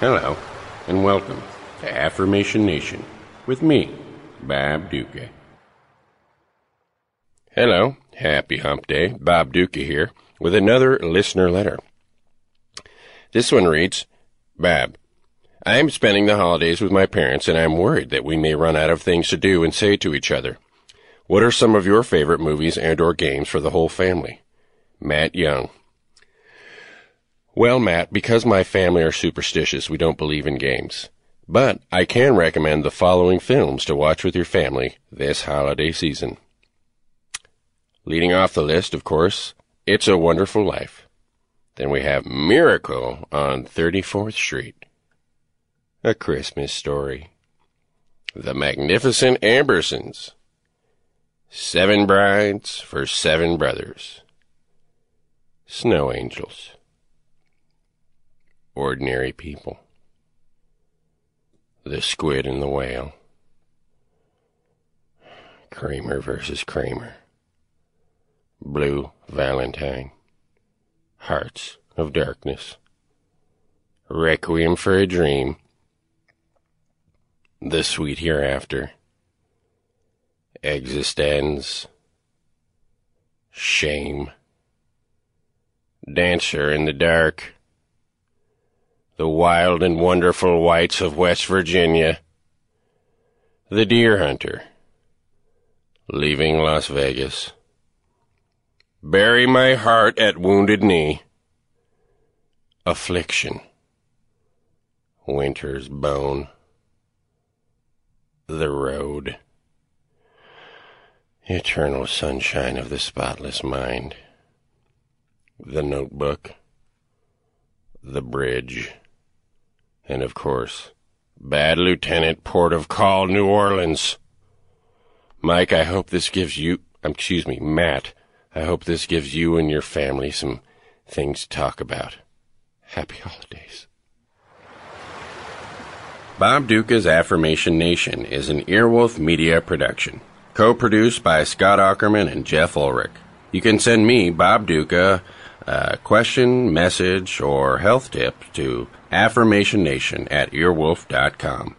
Hello, and welcome to Affirmation Nation with me, Bob Ducca. Hello, happy hump day. Bob Ducca here with another listener letter. This one reads, Bob, I am spending the holidays with my parents and I'm worried that we may run out of things to do and say to each other. What are some of your favorite movies and or games for the whole family? Matt Young. Well, Matt, because my family are superstitious, we don't believe in games. But I can recommend the following films to watch with your family this holiday season. Leading off the list, of course, It's a Wonderful Life. Then we have Miracle on 34th Street. A Christmas Story. The Magnificent Ambersons. Seven Brides for Seven Brothers. Snow Angels ordinary people. The squid and the whale. Kramer versus Kramer. Blue Valentine. Hearts of Darkness. Requiem for a Dream. The Sweet Hereafter. Existenz. Shame. Dancer in the Dark the wild and wonderful whites of West Virginia, the deer hunter, leaving Las Vegas, bury my heart at wounded knee, affliction, winter's bone, the road, eternal sunshine of the spotless mind, the notebook, the bridge and of course, Bad Lieutenant Port of Call, New Orleans. Mike, I hope this gives you, um, excuse me, Matt, I hope this gives you and your family some things to talk about. Happy holidays. Bob Ducca's Affirmation Nation is an Earwolf Media production, co-produced by Scott Aukerman and Jeff Ulrich. You can send me, Bob Ducca, a question, message, or health tip to affirmationnation at earwolf.com.